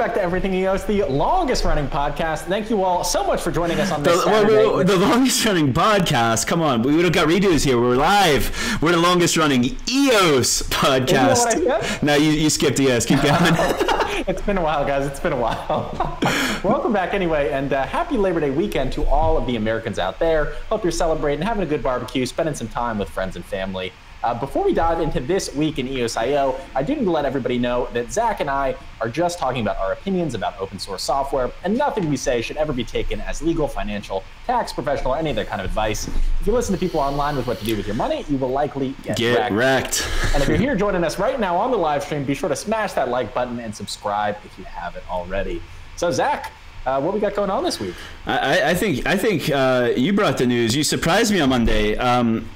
back to Everything EOS, the longest running podcast. Thank you all so much for joining us on this. The, well, well, the longest running podcast. Come on, we would have got redos here. We're live. We're the longest running EOS podcast. You know no, you, you skipped EOS. Keep going. it's been a while, guys. It's been a while. Welcome back, anyway, and uh, happy Labor Day weekend to all of the Americans out there. Hope you're celebrating, having a good barbecue, spending some time with friends and family. Uh, before we dive into this week in EOSIO, I do need to let everybody know that Zach and I are just talking about our opinions about open source software, and nothing we say should ever be taken as legal, financial, tax, professional, or any other kind of advice. If you listen to people online with what to do with your money, you will likely get, get wrecked. wrecked. and if you're here joining us right now on the live stream, be sure to smash that like button and subscribe if you haven't already. So, Zach, uh, what we got going on this week? I, I think I think uh, you brought the news. You surprised me on Monday. Um,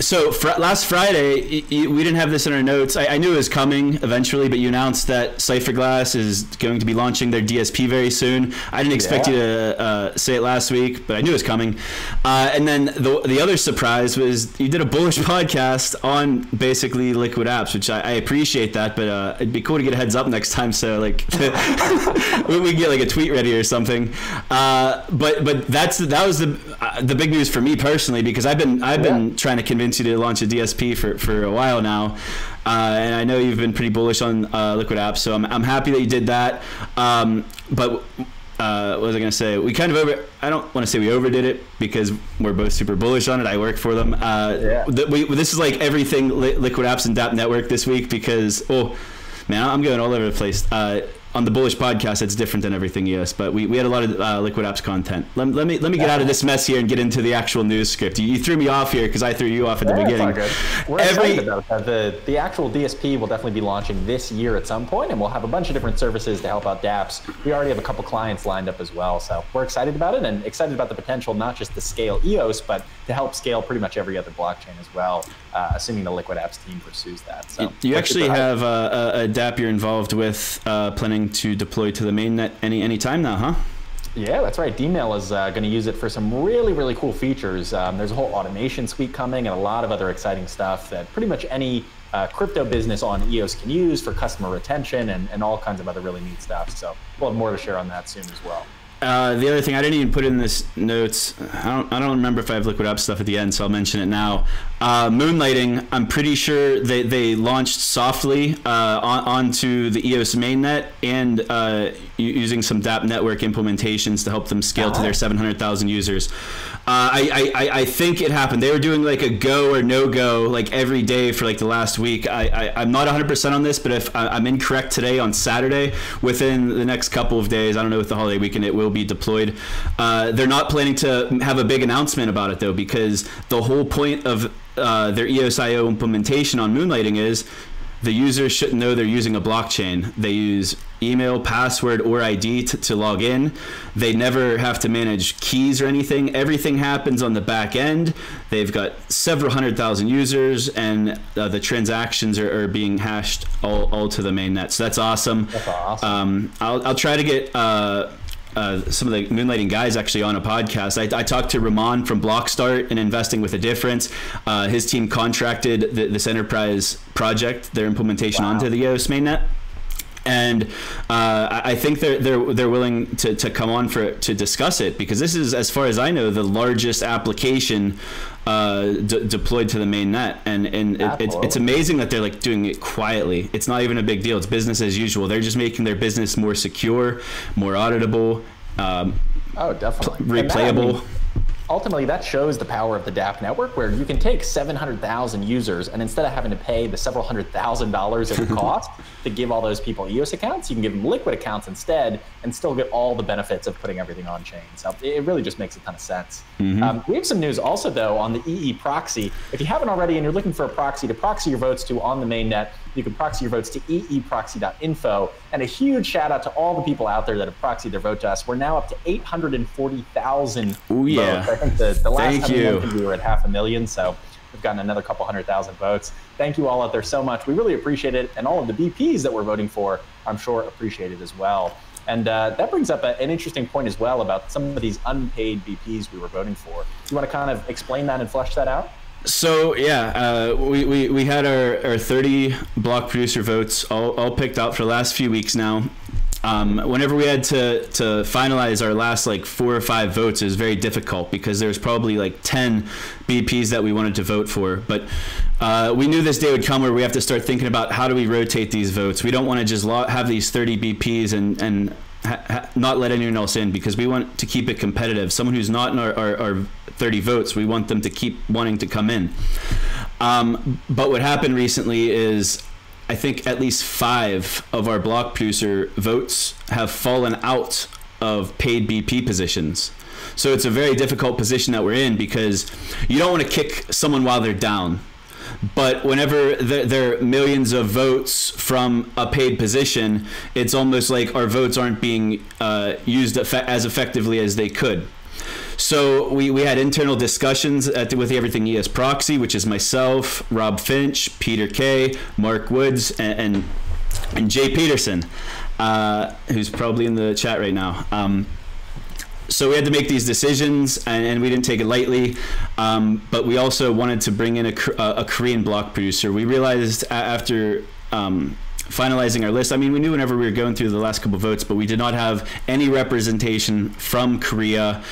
so fr- last Friday, we didn't have this in our notes. I, I, knew it was coming eventually, but you announced that Cipherglass is going to be launching their DSP very soon. I didn't expect yeah. you to uh, say it last week, but I knew it was coming. Uh, and then the the other surprise was you did a bullish podcast on basically Liquid Apps, which I, I appreciate that, but uh, it'd be cool to get a heads up next time, so like we, get like a tweet ready or something. Uh, but but that's that was the uh, the big news for me personally because I've been I've yeah. been trying to convince you to launch a DSP for, for a while now. Uh, and I know you've been pretty bullish on uh, Liquid Apps, so I'm, I'm happy that you did that. Um, but uh, what was I going to say? We kind of over. I don't want to say we overdid it because we're both super bullish on it. I work for them. Uh, yeah. The, we, this is like everything li- Liquid Apps and DApp Network this week because oh man, I'm going all over the place. Uh, on the bullish podcast it's different than Everything EOS but we, we had a lot of uh, liquid apps content. Let, let me let me get out of this mess here and get into the actual news script. You, you threw me off here because i threw you off at the yeah, beginning. we're Every, excited about that. the the actual dsp will definitely be launching this year at some point and we'll have a bunch of different services to help out dapps we already have a couple clients lined up as well so we're excited about it and excited about the potential not just to scale eos but to help scale pretty much every other blockchain as well uh, assuming the liquid apps team pursues that so you actually have a, a, a dApp you're involved with uh, planning to deploy to the mainnet any any time now, huh? Yeah, that's right. Dmail is uh, going to use it for some really, really cool features. Um, there's a whole automation suite coming and a lot of other exciting stuff that pretty much any uh, crypto business on EOS can use for customer retention and, and all kinds of other really neat stuff. So we'll have more to share on that soon as well. Uh, the other thing I didn't even put in this notes. I don't. I don't remember if I have liquid apps stuff at the end, so I'll mention it now. Uh, moonlighting. I'm pretty sure they, they launched softly uh, on, onto the EOS mainnet and uh, using some DApp network implementations to help them scale to their uh-huh. 700,000 users. Uh, I, I, I think it happened. They were doing like a go or no go like every day for like the last week. I, I, I'm not 100% on this, but if I'm incorrect today on Saturday, within the next couple of days, I don't know with the holiday weekend, it will be deployed. Uh, they're not planning to have a big announcement about it though, because the whole point of uh, their EOSIO implementation on Moonlighting is the users shouldn't know they're using a blockchain. They use email, password, or ID to, to, log in. They never have to manage keys or anything. Everything happens on the back end. They've got several hundred thousand users, and uh, the transactions are, are, being hashed all, all to the mainnet. So that's awesome. That's awesome. Um, I'll, I'll try to get. Uh, uh, some of the moonlighting guys actually on a podcast. I, I, talked to Ramon from Blockstart and Investing with a Difference. Uh, his team contracted the, this enterprise project, their implementation wow. onto the EOS mainnet and uh, I think they're they're they're willing to, to come on for to discuss it because this is, as far as I know, the largest application uh, d- deployed to the main net, and and it, it's, it's amazing that they're like doing it quietly. It's not even a big deal. It's business as usual. They're just making their business more secure, more auditable. Um, oh, definitely replayable ultimately that shows the power of the DApp network where you can take 700,000 users and instead of having to pay the several hundred thousand dollars it would cost to give all those people EOS accounts, you can give them liquid accounts instead and still get all the benefits of putting everything on chain. So it really just makes a ton of sense. Mm-hmm. Um, we have some news also though on the EE proxy. If you haven't already and you're looking for a proxy to proxy your votes to on the mainnet, you can proxy your votes to eeproxy.info. And a huge shout out to all the people out there that have proxied their vote to us. We're now up to 840,000 Oh yeah. Votes. I think the, the last Thank time we, we were at half a million. So we've gotten another couple hundred thousand votes. Thank you all out there so much. We really appreciate it. And all of the BPs that we're voting for, I'm sure appreciate it as well. And uh, that brings up a, an interesting point as well about some of these unpaid BPs we were voting for. Do you want to kind of explain that and flesh that out? So yeah, uh, we, we, we had our, our 30 block producer votes all, all picked out for the last few weeks now. um, whenever we had to to finalize our last like four or five votes, it was very difficult because there's probably like ten BPs that we wanted to vote for, but. Uh, we knew this day would come where we have to start thinking about how do we rotate these votes. We don't want to just lo- have these 30 BPs and, and ha- ha- not let anyone else in because we want to keep it competitive. Someone who's not in our, our, our 30 votes, we want them to keep wanting to come in. Um, but what happened recently is I think at least five of our block producer votes have fallen out of paid BP positions. So it's a very difficult position that we're in because you don't want to kick someone while they're down. But whenever there, are millions of votes from a paid position, it's almost like our votes aren't being uh, used as effectively as they could. So we, we had internal discussions at, with Everything EOS proxy, which is myself, Rob Finch, Peter Kay, Mark Woods, and, and, and Jay Peterson, uh, who's probably in the chat right now. Um, so we had to make these decisions, and, and we didn't take it lightly. Um, but we also wanted to bring in a, a Korean block producer. We realized after um, finalizing our list. I mean, we knew whenever we were going through the last couple votes, but we did not have any representation from Korea,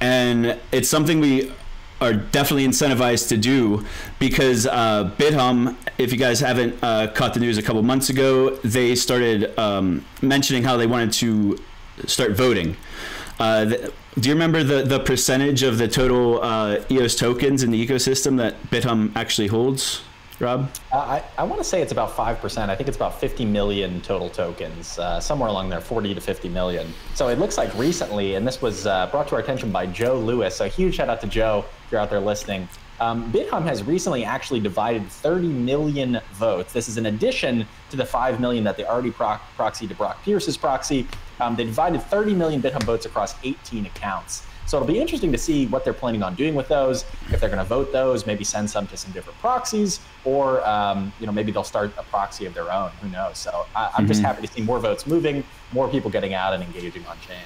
and it's something we are definitely incentivized to do because uh, Bithumb, if you guys haven't uh, caught the news a couple months ago, they started um, mentioning how they wanted to start voting. Uh, the, do you remember the, the percentage of the total uh, EOS tokens in the ecosystem that Bithumb actually holds? Rob? Uh, I, I want to say it's about 5%. I think it's about 50 million total tokens, uh, somewhere along there, 40 to 50 million. So it looks like recently, and this was uh, brought to our attention by Joe Lewis. So huge shout out to Joe if you're out there listening. Um, Bithumb has recently actually divided 30 million votes. This is in addition to the 5 million that they already proc- proxied to Brock Pierce's proxy. Um, they divided 30 million Bithumb votes across 18 accounts. So it'll be interesting to see what they're planning on doing with those. If they're going to vote those, maybe send some to some different proxies, or um, you know maybe they'll start a proxy of their own. Who knows? So I, am mm-hmm. just happy to see more votes moving, more people getting out and engaging on chain.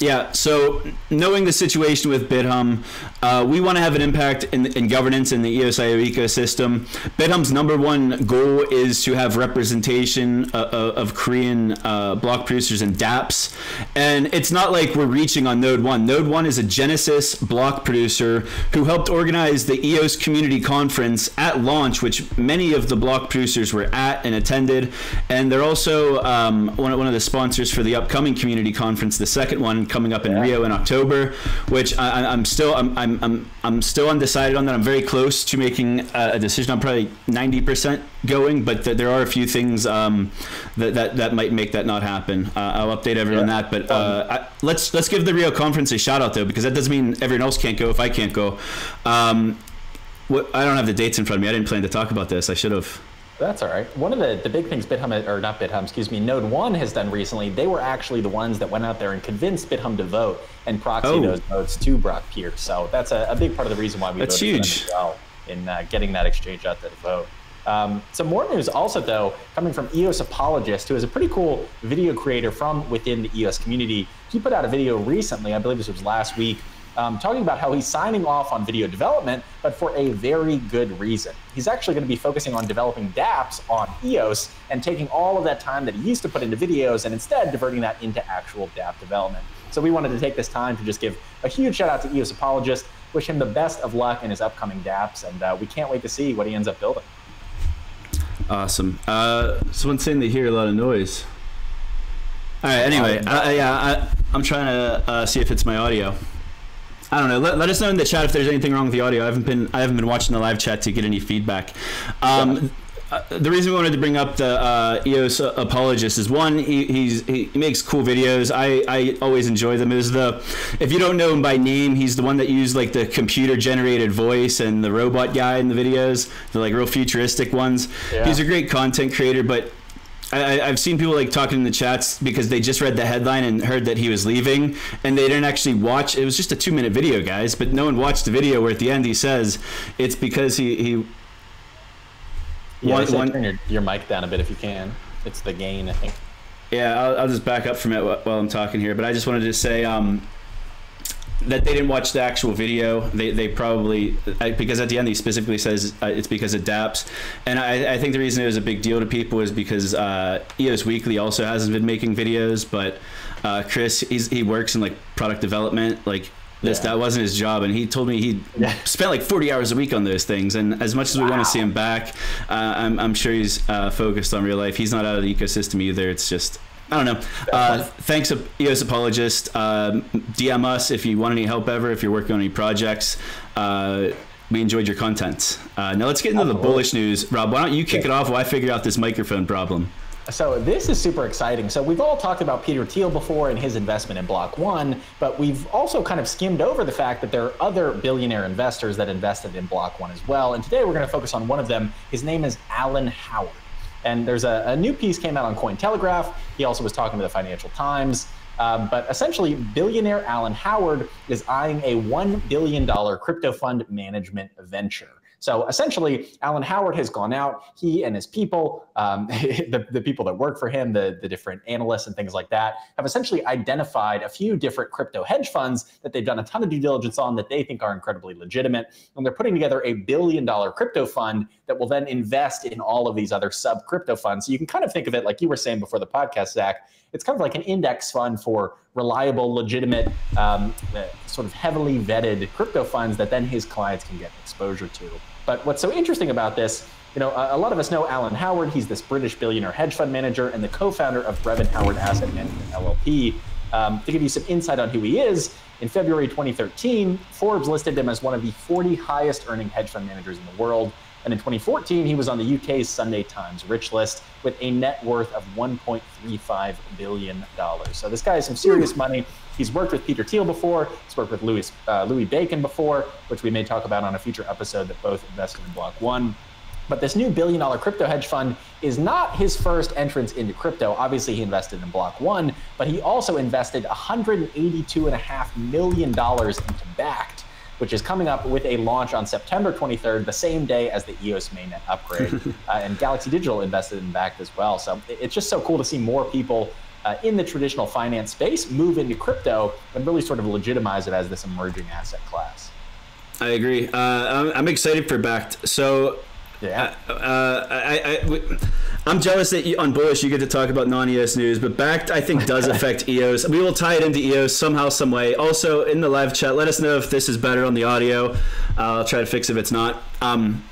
Yeah, so knowing the situation with Bithumb, uh, we want to have an impact in, in governance in the EOSIO ecosystem. Bithumb's number one goal is to have representation uh, uh of Korean uh, block producers and dApps. And it's not like we're reaching on Node 1. Node 1 is a Genesis block producer who helped organize the EOS Community Conference at launch, which many of the block producers were at and attended. And they're also um, one, one of the sponsors for the upcoming community conference, the second one coming up in yeah. Rio in October, which I, am still I'm, I'm, I'm I'm still undecided on that. I'm very close to making a decision. I'm probably 90% going, but th- there are a few things um, that, that that might make that not happen. Uh, I'll update everyone yeah. on that. But uh, I, let's let's give the Rio conference a shout out though, because that doesn't mean everyone else can't go if I can't go. Um, what, I don't have the dates in front of me. I didn't plan to talk about this. I should have. That's all right. One of the, the big things Bithumb, or not Bithumb, excuse me, Node 1 has done recently, they were actually the ones that went out there and convinced Bithumb to vote and proxy oh. those votes to Brock Pierce. So that's a, a, big part of the reason why we that's voted huge. for them as well in uh, getting that exchange out there to vote. Um, some more news also, though, coming from EOS Apologist, who is a pretty cool video creator from within the EOS community. He put out a video recently, I believe this was last week, um, talking about how he's signing off on video development, but for a very good reason. He's actually going to be focusing on developing dApps on EOS and taking all of that time that he used to put into videos and instead diverting that into actual dApp development. So we wanted to take this time to just give a huge shout out to EOS Apologist, wish him the best of luck in his upcoming dApps, and uh, we can't wait to see what he ends up building. Awesome. Uh, someone's saying they hear a lot of noise. All right. Anyway, uh, yeah, I, am trying to uh, see if it's my audio. I don't know. Let, let us know in the chat if there's anything wrong with the audio. I haven't been I haven't been watching the live chat to get any feedback. Um, uh, the reason we wanted to bring up the uh, EOS apologist is one, he, he makes cool videos. I, I always enjoy them. Is the if you don't know him by name, he's the one that used like the computer generated voice and the robot guy in the videos, the like real futuristic ones. Yeah. He's a great content creator, but I, have seen people like talking in the chats because they just read the headline and heard that he was leaving, and they didn't actually watch. It was just a two-minute video, guys, but no one watched the video where at the end he says it's because he he. Yeah, one, one, turn your, your mic down a bit if you can. It's the gain, I think. Yeah, I'll, I'll just back up from it while I'm talking here, but I just wanted to say, um, that they didn't watch the actual video. They, they probably because at the end he specifically says uh, it's because of DApps, and I, I think the reason it was a big deal to people is because uh, EOS Weekly also hasn't been making videos, but uh, Chris he's, he works in like product development, like this yeah. that wasn't his job and he told me he yeah. spent like 40 hours a week on those things and as much as wow. we want to see him back uh, I'm, I'm sure he's uh, focused on real life he's not out of the ecosystem either it's just I don't know. Uh, thanks, EOS Apologist. Uh, DM us if you want any help ever, if you're working on any projects. Uh, we enjoyed your content. Uh, now let's get into the bullish news. Rob, why don't you kick it off while I figure out this microphone problem? So this is super exciting. So we've all talked about Peter Thiel before and his investment in Block One, but we've also kind of skimmed over the fact that there are other billionaire investors that invested in Block One as well. And today we're going to focus on one of them. His name is Alan Howard. And there's a, a new piece came out on Cointelegraph. He also was talking to the Financial Times. Um, but essentially, billionaire Alan Howard is eyeing a $1 billion crypto fund management venture. So essentially, Alan Howard has gone out. He and his people, um, the, the people that work for him, the, the different analysts and things like that, have essentially identified a few different crypto hedge funds that they've done a ton of due diligence on that they think are incredibly legitimate. And they're putting together a billion dollar crypto fund that will then invest in all of these other sub crypto funds. So you can kind of think of it like you were saying before the podcast, Zach. It's kind of like an index fund for reliable, legitimate, um, uh, sort of heavily vetted crypto funds that then his clients can get exposure to. But what's so interesting about this, you know, a, lot of us know Alan Howard. He's this British billionaire hedge fund manager and the co-founder of Brevan Howard Asset Management LLP. Um, to give you some insight on who he is, in February 2013, Forbes listed him as one of the 40 highest earning hedge fund managers in the world. And in 2014, he was on the UK's Sunday Times rich list with a net worth of $1.35 billion. So this guy has some serious money. He's worked with Peter Thiel before. He's worked with Louis, uh, Louis Bacon before, which we may talk about on a future episode that both invested in Block One. But this new billion dollar crypto hedge fund is not his first entrance into crypto. Obviously, he invested in Block One, but he also invested $182.5 million into Bakkt which is coming up with a launch on September 23rd, the same day as the EOS mainnet upgrade. uh, and Galaxy Digital invested in Bakkt as well. So it's just so cool to see more people uh, in the traditional finance space move into crypto and really sort of legitimize it as this emerging asset class. I agree. Uh, I'm, I'm, excited for Bakkt. So, yeah, uh, uh I, I, I'm jealous that you, on Bullish you get to talk about non-EOS news, but Bakkt I think does affect EOS. We will tie it into EOS somehow, some way. Also in the live chat, let us know if this is better on the audio. Uh, I'll try to fix if it's not. Um,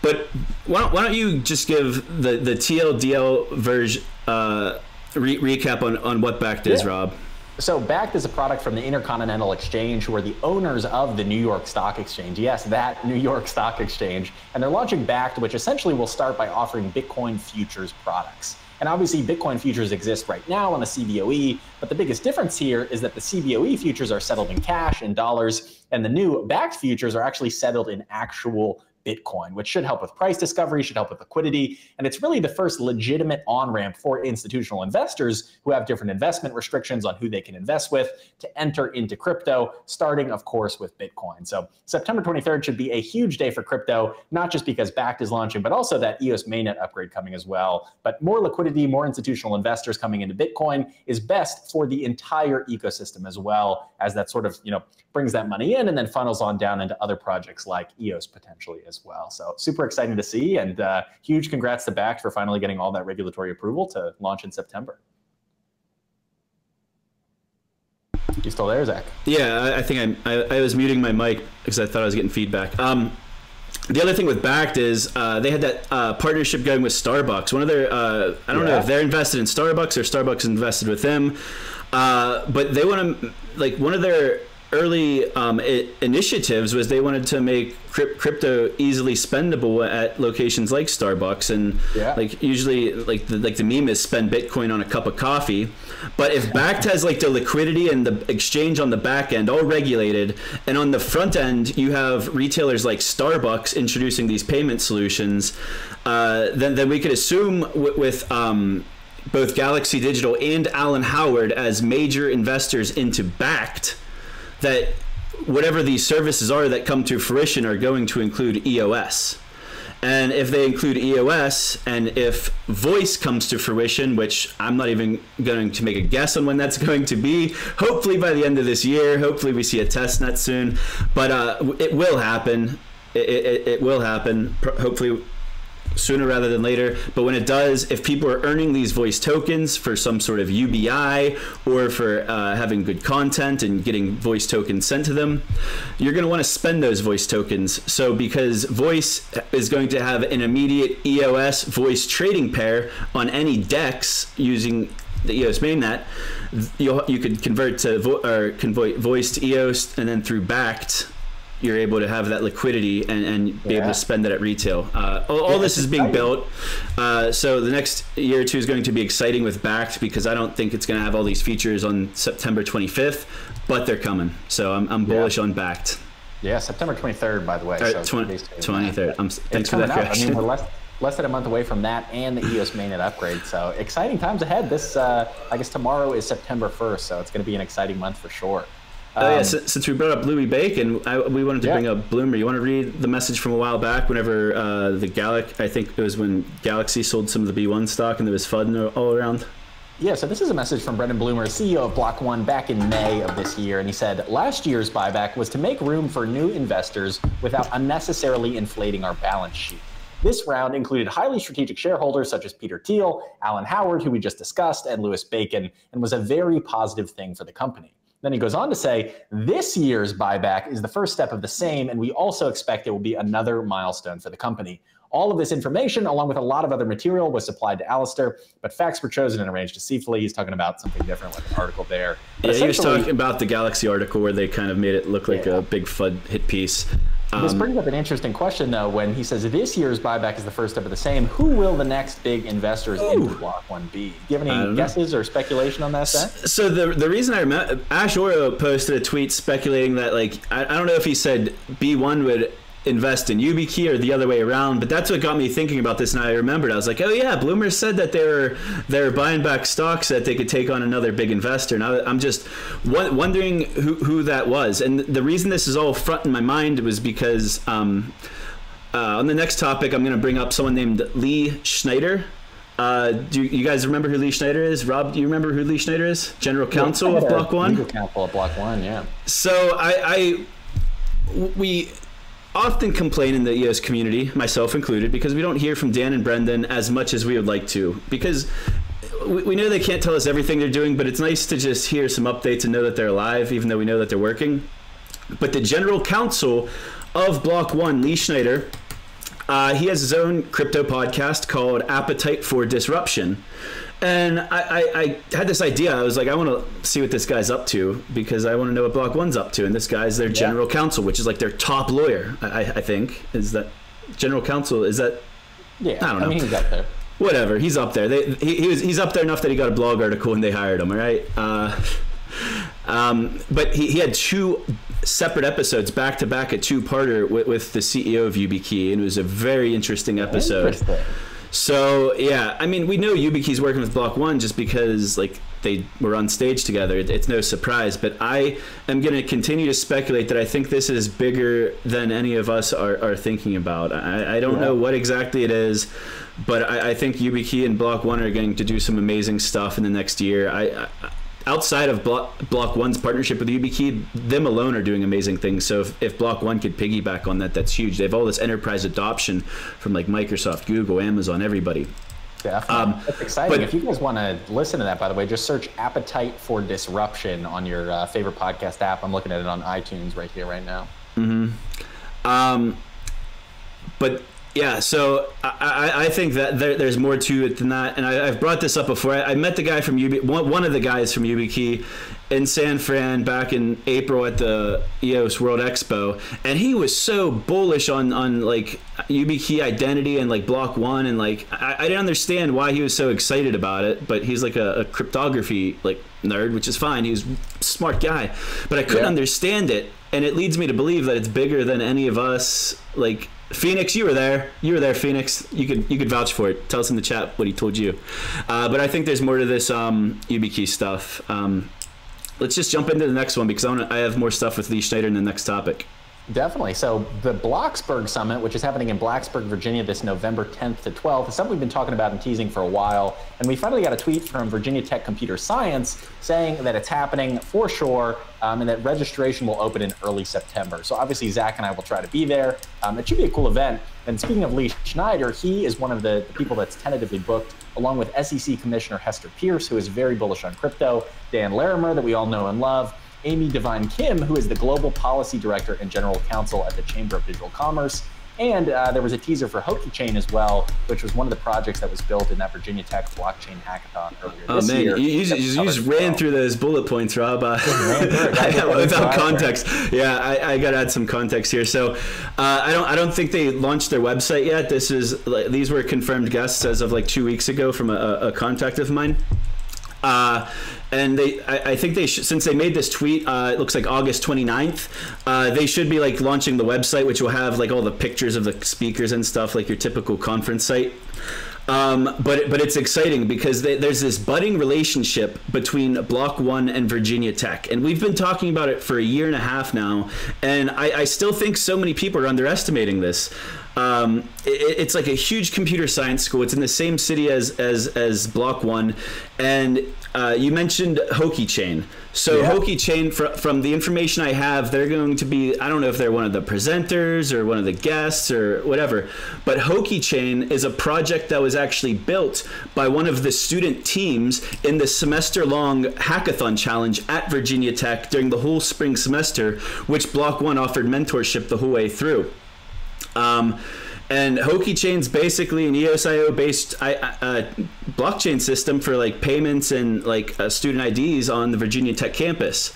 but why don't, why don't, you just give the the TLDL version uh, re- recap on, on what Bakkt is. Rob? So, Bakkt is a product from the Intercontinental Exchange, who are the owners of the New York Stock Exchange. Yes, that New York Stock Exchange. And they're launching Bakkt, which essentially will start by offering Bitcoin futures products. And obviously, Bitcoin futures exist right now on the CBOE, but the biggest difference here is that the CBOE futures are settled in cash and dollars, and the new Bakkt futures are actually settled in actual Bitcoin, which should help with price discovery, should help with liquidity. And it's really the first legitimate on ramp for institutional investors who have different investment restrictions on who they can invest with to enter into crypto, starting, of course, with Bitcoin. So September 23rd should be a huge day for crypto, not just because Bakkt is launching, but also that EOS mainnet upgrade coming as well. But more liquidity, more institutional investors coming into Bitcoin is best for the entire ecosystem as well, as that sort of, you know, brings that money in and then funnels on down into other projects like EOS potentially as well. So super exciting to see and uh, huge congrats to Bakkt for finally getting all that regulatory approval to launch in September. You still there, Zach? Yeah, I, think I, I, I was muting my mic because I thought I was getting feedback. Um, the other thing with Bakkt is uh, they had that uh, partnership going with Starbucks. One of their, uh, I don't yeah. know if they're invested in Starbucks or Starbucks invested with them, uh, but they want to like one of their early um, it, initiatives was they wanted to make crypto easily spendable at locations like Starbucks and yeah. like usually like the like the meme is spend Bitcoin on a cup of coffee. But if Bakkt has like the liquidity and the exchange on the back end all regulated, and on the front end you have retailers like Starbucks introducing these payment solutions, uh, then then we could assume w- with um, both Galaxy Digital and Alan Howard as major investors into Bakkt that whatever these services are that come to fruition are going to include EOS. And if they include EOS and if voice comes to fruition, which I'm not even going to make a guess on when that's going to be, hopefully by the end of this year, hopefully we see a test net soon, but uh, it will happen. It, it, it will happen. Hopefully sooner rather than later. But when it does, if people are earning these voice tokens for some sort of UBI or for uh, having good content and getting voice tokens sent to them, you're going to want to spend those voice tokens. So because voice is going to have an immediate EOS voice trading pair on any DEX using the EOS mainnet, you you could convert to vo- or voice to EOS and then through Bakkt you're able to have that liquidity and, and be yeah. able to spend it at retail. Uh, all, all yeah, this is being exciting. built. Uh, so the next year or two is going to be exciting with Bakkt because I don't think it's going to have all these features on September 25th, but they're coming. So I'm, I'm bullish yeah. on Bakkt. Yeah, September 23rd, by the way. so 20, 23rd. I'm, thanks for that correction. I mean, we're less, less than a month away from that and the EOS mainnet upgrade. So exciting times ahead. This, uh, I guess tomorrow is September 1st, so it's going to be an exciting month for sure. Oh yeah, um, since, since, we brought up Louis Bacon, I, we wanted to yeah. bring up Blumer. You want to read the message from a while back? Whenever uh, the Galaxy, I think it was when Galaxy sold some of the B1 stock, and there was FUD all around. Yeah, so this is a message from Brendan Blumer, CEO of Block One, back in May of this year. And he said, Last year's buyback was to make room for new investors without unnecessarily inflating our balance sheet. This round included highly strategic shareholders such as Peter Thiel, Alan Howard, who we just discussed, and Louis Bacon, and was a very positive thing for the company. Then he goes on to say, this year's buyback is the first step of the same, and we also expect it will be another milestone for the company. All of this information, along with a lot of other material, was supplied to Alistair, but facts were chosen and arranged deceitfully. He's talking about something different, like an article there. But yeah, he was talking about the Galaxy article where they kind of made it look like yeah. a big FUD hit piece. Um, this brings up an interesting question, though, when he says this year's buyback is the first step of the same. Who will the next big investors ooh, into Block One be? Do you have any guesses know. or speculation on that? Set? So the the reason I remember Ash Oro posted a tweet speculating that like I, I don't know if he said B one would invest in YubiKey or the other way around. But that's what got me thinking about this. And I remembered, I was like, oh yeah, Blumer said that they were they're buying back stocks that they could take on another big investor. And I, am just wondering who, who that was. And the reason this is all front in my mind was because um, uh, on the next topic, I'm going to bring up someone named Lee Schneider. Uh, do you guys remember who Lee Schneider is? Rob, do you remember who Lee Schneider is? General Counsel of Block One. General Counsel of Block One, yeah. So I, I we often complain in the EOS community, myself included, because we don't hear from Dan and Brendan as much as we would like to. Because we, we know they can't tell us everything they're doing, but it's nice to just hear some updates and know that they're alive, even though we know that they're working. But the general counsel of Block One, Lee Schneider, uh, he has his own crypto podcast called Appetite for Disruption. And I, I, I, had this idea. I was like, I want to see what this guy's up to because I want to know what Block One's up to. And this guy's their yeah. general counsel, which is like their top lawyer. I, I think is that general counsel. Is that? Yeah, I don't know. I mean, he's up there. Whatever, he's up there. They, he, he, was he's up there enough that he got a blog article and they hired him. All right. Uh, um, but he, he had two separate episodes back to back, a two parter with, with, the CEO of YubiKey, and it was a very interesting episode. Interesting. So yeah, I mean, we know YubiKey's working with Block One just because like they were on stage together. It's no surprise. But I am going to continue to speculate that I think this is bigger than any of us are, are thinking about. I, I don't yeah. know what exactly it is, but I, I think YubiKey and Block One are going to do some amazing stuff in the next year. I, I outside of Block, Block One's partnership with YubiKey, them alone are doing amazing things. So if, if Block One could piggyback on that, that's huge. They have all this enterprise adoption from like Microsoft, Google, Amazon, everybody. Yeah, um, that's exciting. But, if you guys want to listen to that, by the way, just search "Appetite for Disruption" on your uh, favorite podcast app. I'm looking at it on iTunes right here, right now. Mm-hmm. Um, but yeah, so I, I think that there, there's more to it than that, and I, have brought this up before. I, I, met the guy from UB, one, one of the guys from YubiKey in San Fran back in April at the EOS World Expo, and he was so bullish on on like YubiKey identity and like Block One, and like I, I didn't understand why he was so excited about it, but he's like a, a cryptography like nerd, which is fine. He's a smart guy, but I couldn't yeah. understand it, and it leads me to believe that it's bigger than any of us like Phoenix, you were there. You were there, Phoenix. You could you could vouch for it. Tell us in the chat what he told you. Uh, but I think there's more to this um, YubiKey stuff. Um, let's just jump into the next one because I, wanna, I have more stuff with Lee Schneider in the next topic. Definitely. So the Bloxburg Summit, which is happening in Blacksburg, Virginia, this November 10th to 12th, is something we've been talking about and teasing for a while. And we finally got a tweet from Virginia Tech Computer Science saying that it's happening for sure um, and that registration will open in early September. So obviously, Zach and I will try to be there. Um, it should be a cool event. And speaking of Lee Schneider, he is one of the people that's tentatively booked, along with SEC Commissioner Hester Peirce, who is very bullish on crypto, Dan Larimer, that we all know and love. Amy Davine Kim, who is the Global Policy Director and General Counsel at the Chamber of Digital Commerce. And uh, there was a teaser for Hoki Chain as well, which was one of the projects that was built in that Virginia Tech blockchain hackathon earlier oh, this man. year. You, you, you just ran through those bullet points, Rob. Uh, without context. Yeah, I, I got to add some context here. So, uh, I don't I don't think they launched their website yet. This is these were confirmed guests as of like two weeks ago from a, a contact of mine. Uh, and they I, I think they sh- since they made this tweet uh, it looks like august 29th uh, they should be like launching the website which will have like all the pictures of the speakers and stuff like your typical conference site um, but but it's exciting because they, there's this budding relationship between Block One and Virginia Tech, and we've been talking about it for a year and a half now. And I, I still think so many people are underestimating this. Um, it, it's like a huge computer science school. It's in the same city as as as Block One, and uh, you mentioned Hoki Chain. So yeah. Hoki Chain, fr- from the information I have, they're going to be I don't know if they're one of the presenters or one of the guests or whatever, but Hoki Chain is a project that was actually built by one of the student teams in the semester-long hackathon challenge at Virginia Tech during the whole spring semester, which Block One offered mentorship the whole way through. Um, and Hoki Chain's basically an EOSIO based uh, blockchain system for like payments and like uh, student IDs on the Virginia Tech campus.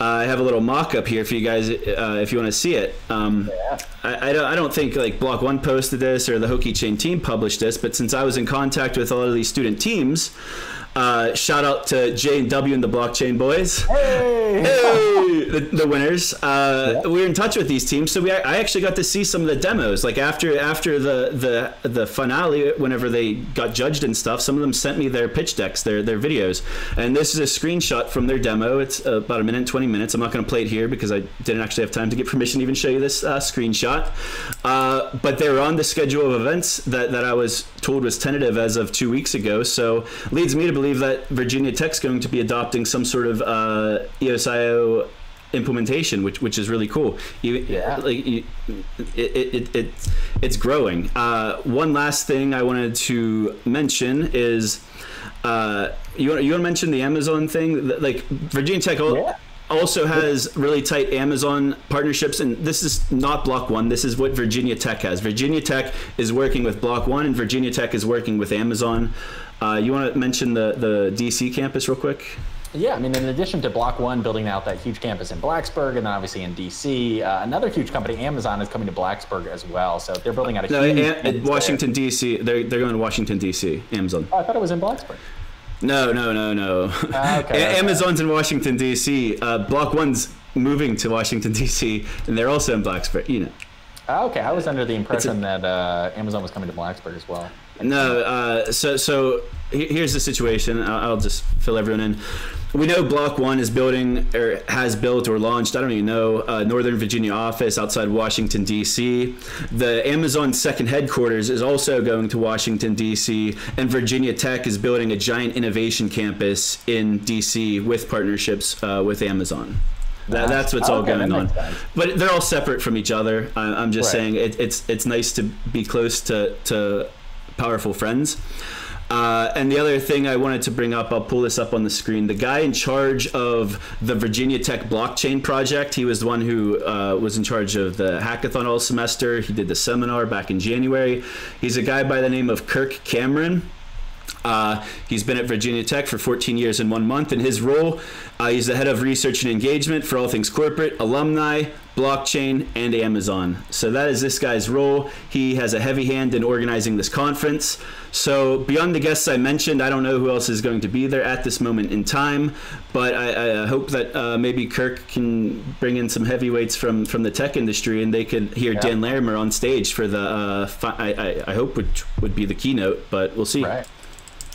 Uh, I have a little mock-up here for you guys uh, if you want to see it. Um, yeah. I, I, don't, I don't think like Block One posted this or the Hoki Chain team published this, but since I was in contact with a lot of these student teams, uh, shout out to J and W and the Blockchain Boys. Hey, hey the, the, winners. Uh, yeah. We were in touch with these teams, so we I actually got to see some of the demos. Like after after the the the finale, whenever they got judged and stuff, some of them sent me their pitch decks, their their videos, and this is a screenshot from their demo. It's about a minute twenty minutes. I'm not going to play it here because I didn't actually have time to get permission to even show you this uh, screenshot. Uh, but they were on the schedule of events that that I was told was tentative as of two weeks ago. So leads me to believe believe that Virginia Tech's going to be adopting some sort of uh, EOSIO implementation, which which is really cool. You, yeah. Like, you, it, it, it, it's growing. Uh, one last thing I wanted to mention is uh, you want you want to mention the Amazon thing? Like Virginia Tech. Yeah. Also has really tight Amazon partnerships, and this is not Block One. This is what Virginia Tech has. Virginia Tech is working with Block One, and Virginia Tech is working with Amazon. Uh, you want to mention the, the DC campus real quick? Yeah, I mean, in addition to Block One building out that huge campus in Blacksburg, and then obviously in DC, uh, another huge company, Amazon, is coming to Blacksburg as well. So they're building out a no, huge. Washington DC. They're they're going to Washington DC. Amazon. Oh, I thought it was in Blacksburg. No, no, no, no. Uh, okay, a- Amazon's in Washington D.C. Uh, Block One's moving to Washington D.C. and they're also in Blacksburg. You know. Ah, okay, I was under the impression a, that uh, Amazon was coming to Blacksburg as well. No, uh, so so here's the situation. I'll, I'll, just fill everyone in. We know Block One is building or has built or launched. I don't even know uh, Northern Virginia office outside Washington D.C. The Amazon second headquarters is also going to Washington D.C. and Virginia Tech is building a giant innovation campus in D.C. with partnerships uh, with Amazon. That, that's what's all going on. But they're all separate from each other. I, am just right. saying it, it's it's nice to be close to to powerful friends. Uh, and the other thing I wanted to bring up, I'll pull this up on the screen. The guy in charge of the Virginia Tech blockchain project, he was the one who uh, was in charge of the hackathon all semester. He did the seminar back in January. He's a guy by the name of Kirk Cameron. Uh, he's been at Virginia Tech for 14 years and one month. In his role, uh, he's the head of research and engagement for all things corporate, alumni, blockchain, and Amazon. So that is this guy's role. He has a heavy hand in organizing this conference. So beyond the guests I mentioned, I don't know who else is going to be there at this moment in time, but I, I hope that uh, maybe Kirk can bring in some heavyweights from from the tech industry, and they could hear yeah. Dan Larimer on stage for the. Uh, fi- I, I, hope would would be the keynote, but we'll see. Right.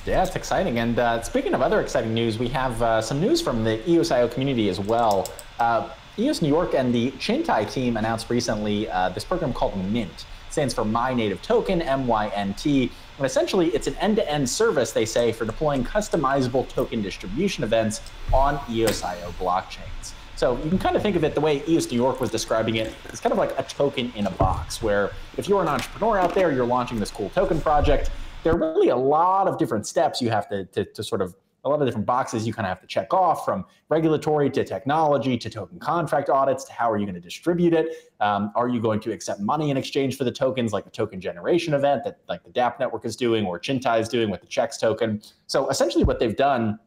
Yeah, it's exciting. And uh, speaking of other exciting news, we have uh, some news from the EOSIO community as well. Uh, EOS New York and the Chintai team announced recently uh, this program called MYNT. Stands for My Native Token, M-Y-N-T. And essentially, it's an end-to-end service, they say, for deploying customizable token distribution events on EOS.io blockchains. So you can kind of think of it the way EOS New York was describing it. It's kind of like a token in a box, where if you're an entrepreneur out there, you're launching this cool token project, there are really a lot of different steps you have to, to, to sort of a lot of different boxes you kind of have to check off from regulatory to technology to token contract audits to how are you going to distribute it. Um, are you going to accept money in exchange for the tokens like the token generation event that like the DApp network is doing or chintai is doing with the CHEX token? So essentially what they've done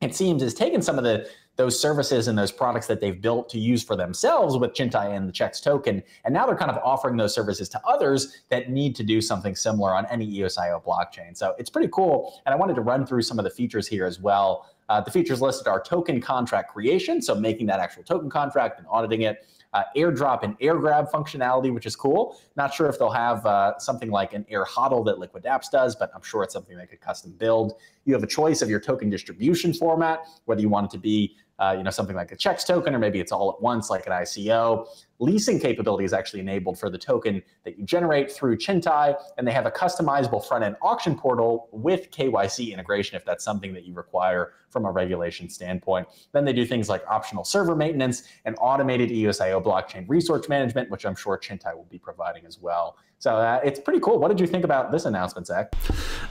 it seems is taken some of the those services and those products that they've built to use for themselves with Chintai and the CHEX token. And now they're kind of offering those services to others that need to do something similar on any EOSIO blockchain. So it's pretty cool. And I wanted to run through some of the features here as well. Uh, the features listed are token contract creation, so making that actual token contract and auditing it uh, airdrop and air grab functionality, which is cool. Not sure if they'll have uh, something like an air hodl that Liquid Apps does, but I'm sure it's something they could custom build. You have a choice of your token distribution format, whether you want it to be uh, you know, something like a CHEX token, or maybe it's all at once like an ICO. Leasing capability is actually enabled for the token that you generate through Chintai, and they have a customizable front end auction portal with KYC integration if that's something that you require from a regulation standpoint. Then they do things like optional server maintenance and automated EOSIO blockchain resource management, which I'm sure Chintai will be providing as well. So uh, it's pretty cool. What did you think about this announcement, Zach?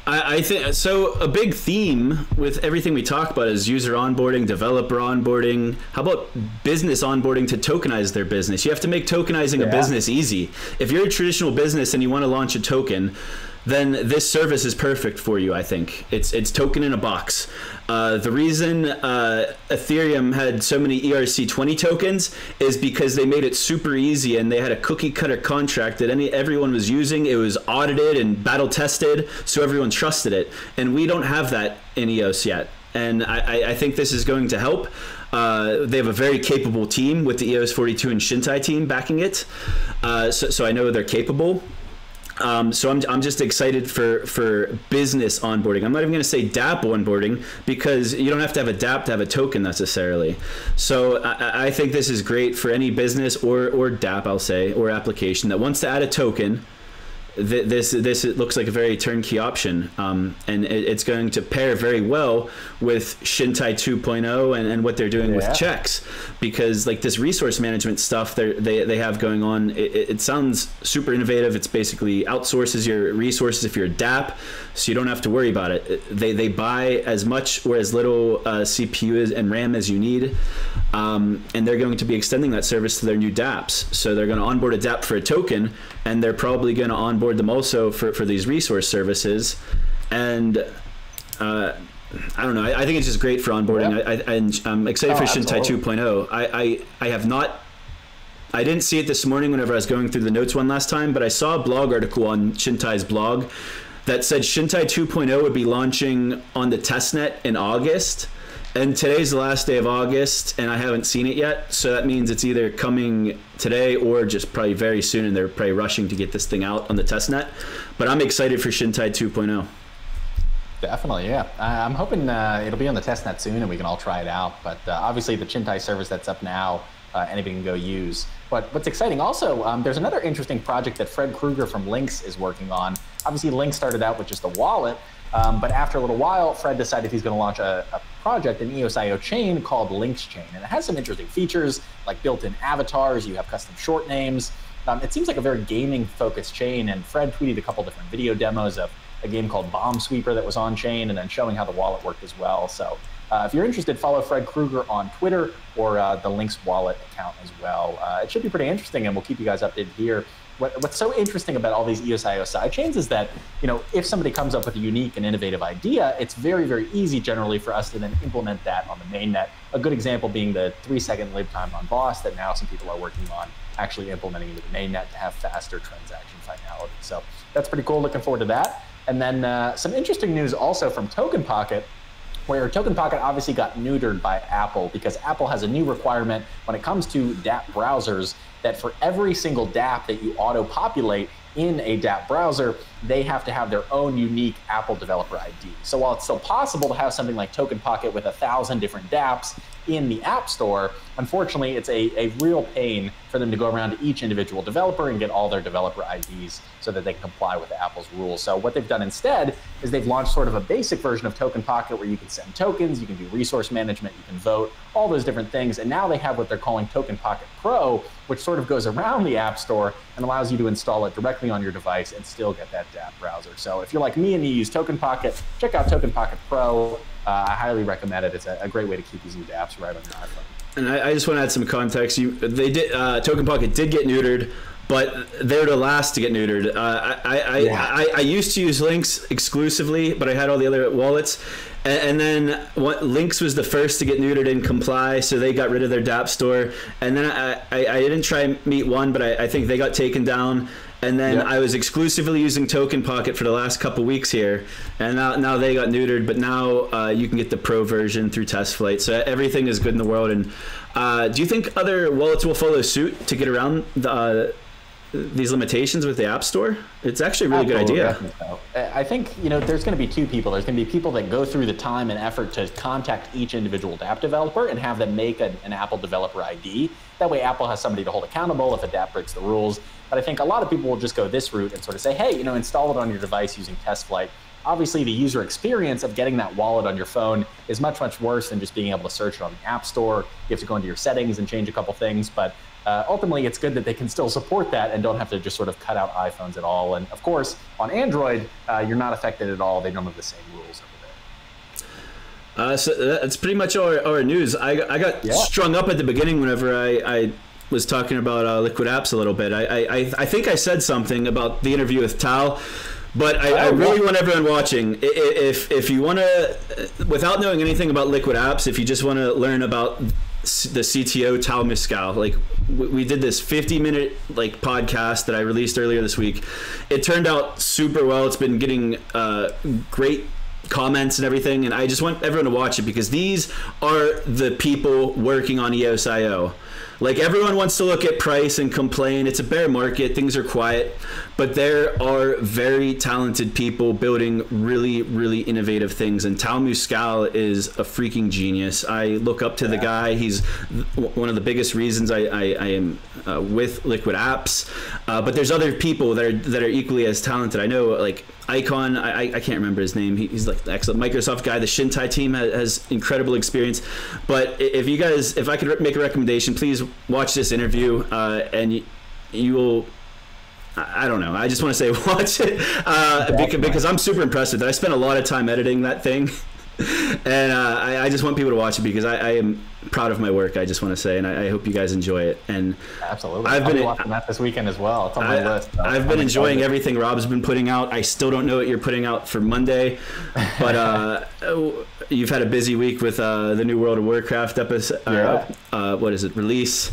I, I think so. A big theme with everything we talk about is user onboarding, developer onboarding. How about business onboarding to tokenize their business? You have to make tokenizing yeah. a business easy. If you're a traditional business and you want to launch a token, then this service is perfect for you. I think it's it's token in a box. Uh, the reason uh, Ethereum had so many ERC20 tokens is because they made it super easy and they had a cookie cutter contract that any everyone was using. It was audited and battle tested, so everyone trusted it. And we don't have that in EOS yet. And I, I think this is going to help. Uh, they have a very capable team with the EOS 42 and Chintai team backing it. Uh, so, so I know they're capable. Um, so I'm, I'm just excited for, for business onboarding. I'm not even going to say DApp onboarding because you don't have to have a DApp to have a token necessarily. So I, I think this is great for any business or, or DApp, I'll say, or application that wants to add a token th- this this looks like a very turnkey option, um, and it, it's going to pair very well with Chintai 2.0 and, and what they're doing yeah. with CHEX, because like this resource management stuff they they have going on, it, it, sounds super innovative. It's basically outsources your resources if you're a DAP, so you don't have to worry about it. They they buy as much or as little uh, CPU and RAM as you need. Um, and they're going to be extending that service to their new dApps. So they're going to onboard a dApp for a token, and they're probably going to onboard them also for, for these resource services. And uh, I don't know. I, I, think it's just great for onboarding. Yeah. I, am excited oh, for Chintai 2.0. I, I, I have not. I didn't see it this morning whenever I was going through the notes one last time, but I saw a blog article on Chintai's blog that said Chintai 2.0 would be launching on the testnet in August and today's the last day of August, and I haven't seen it yet. So that means it's either coming today or just probably very soon, and they're probably rushing to get this thing out on the test net. But I'm excited for Chintai 2.0. Definitely, yeah. I'm hoping uh, it'll be on the test net soon, and we can all try it out. But uh, obviously, the Chintai service that's up now, uh, anybody can go use. But what's exciting also, um, there's another interesting project that Fred Krueger from Lynx is working on. Obviously, Lynx started out with just a wallet, um, but after a little while, Fred decided he's going to launch a, a project, an EOSIO chain called Lynx Chain. And it has some interesting features like built in avatars, you have custom short names. Um, it seems like a very gaming focused chain. And Fred tweeted a couple different video demos of a game called Bomb Sweeper that was on chain and then showing how the wallet worked as well. So uh, if you're interested, follow Fred Krueger on Twitter or uh, the Lynx wallet account as well. Uh, it should be pretty interesting, and we'll keep you guys updated here what, what's so interesting about all these EOSIO sidechains is that, you know, if somebody comes up with a unique and innovative idea, it's very, very easy generally for us to then implement that on the mainnet. A good example being the three second live time on Boss that now some people are working on actually implementing into the mainnet to have faster transaction finality. So that's pretty cool. Looking forward to that. And then uh, some interesting news also from Token Pocket where Token Pocket obviously got neutered by Apple because Apple has a new requirement when it comes to dApp browsers that for every single dApp that you auto populate in a dApp browser, they have to have their own unique Apple developer ID. So while it's still possible to have something like Token Pocket with a thousand different dApps, in the App Store. Unfortunately, it's a, a real pain for them to go around to each individual developer and get all their developer IDs so that they can comply with Apple's rules. So what they've done instead is they've launched sort of a basic version of Token Pocket where you can send tokens, you can do resource management, you can vote, all those different things. And now they have what they're calling Token Pocket Pro, which sort of goes around the App Store and allows you to install it directly on your device and still get that dApp browser. So if you're like me and you use Token Pocket, check out Token Pocket Pro. Uh, I highly recommend it. It's a, a, great way to keep using dApps right on your iPhone. And I, I, just want to add some context. You, they did uh, Token Pocket did get neutered, but they're the last to get neutered. Uh, I, I, yeah. I, I, used to use Lynx exclusively, but I had all the other wallets. And, and then what, Lynx was the first to get neutered and comply, so they got rid of their dApp store. And then I, I, I didn't try Meet One, but I, I think they got taken down and then yep. I was exclusively using Token Pocket for the last couple weeks here, and now now they got neutered. But now uh, you can get the pro version through Test Flight, so everything is good in the world. And uh, do you think other wallets will follow suit to get around the, uh, these limitations with the App Store? It's actually a really Absolutely, good idea. So. I think you know there's going to be two people. There's going to be people that go through the time and effort to contact each individual app developer and have them make a, an Apple developer ID. That way, Apple has somebody to hold accountable if a DApp breaks the rules. But I think a lot of people will just go this route and sort of say, hey, you know, install it on your device using Test Flight. Obviously, the user experience of getting that wallet on your phone is much, much worse than just being able to search it on the App Store. You have to go into your settings and change a couple things. But uh, ultimately, it's good that they can still support that and don't have to just sort of cut out iPhones at all. And of course, on Android, uh, you're not affected at all. They don't have the same rules over there. Uh, so that's pretty much our, our news. I, I got yeah. strung up at the beginning whenever I, I was talking about uh, Liquid Apps a little bit. I, I, I think I said something about the interview with Tal, but I, I oh, really want everyone watching. If if you want to, without knowing anything about Liquid Apps, if you just want to learn about the CTO Tal Muskal, like we did this 50 minute like podcast that I released earlier this week. It turned out super well. It's been getting uh, great comments and everything and i just want everyone to watch it because these are the people working on eos.io like everyone wants to look at price and complain. It's a bear market. Things are quiet, but there are very talented people building really, really innovative things. And Tal Muskal is a freaking genius. I look up to yeah. the guy. He's one of the biggest reasons I, I, I am uh, with Liquid Apps. Uh, but there's other people that are that are equally as talented. I know like Icon, I, I can't remember his name. He, he's like the excellent Microsoft guy. The Chintai team has, has, incredible experience. But if you guys, if I could make a recommendation, please watch this interview, uh, and you, you, will. I don't know. I just want to say watch it uh, because, because I'm super impressed with it. I spent a lot of time editing that thing. and uh, I, I, just want people to watch it because I, I, am proud of my work. I just want to say, and I, I hope you guys enjoy it. And absolutely, I've been watching that this weekend as well. It's on my list. I've been enjoying excited. everything Rob's been putting out. I still don't know what you're putting out for Monday, but uh, you've had a busy week with uh, the new World of Warcraft episode. Yeah. Uh, what is it? Release.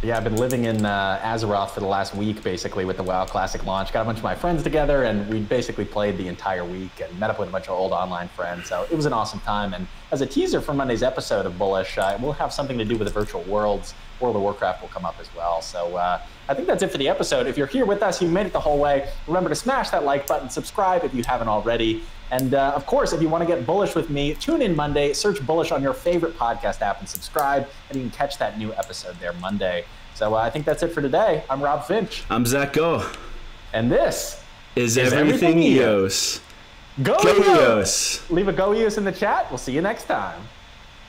Yeah, I've been living in uh, Azeroth for the last week, basically, with the WoW Classic launch. Got a bunch of my friends together, and we basically played the entire week and met up with a bunch of old online friends. So it was an awesome time. And as a teaser for Monday's episode of Bullish, uh, we'll have something to do with the virtual worlds. World of Warcraft will come up as well. So uh, I think that's it for the episode. If you're here with us, you made it the whole way. Remember to smash that like button, subscribe if you haven't already. And uh, of course, if you want to get bullish with me, tune in Monday, search Bullish on your favorite podcast app and subscribe, and you can catch that new episode there Monday. So uh, I think that's it for today. I'm Rob Finch. I'm Zack Gall. And this is, is everything, everything EOS. Go, go EOS. EOS. Leave a Go EOS in the chat. We'll see you next time.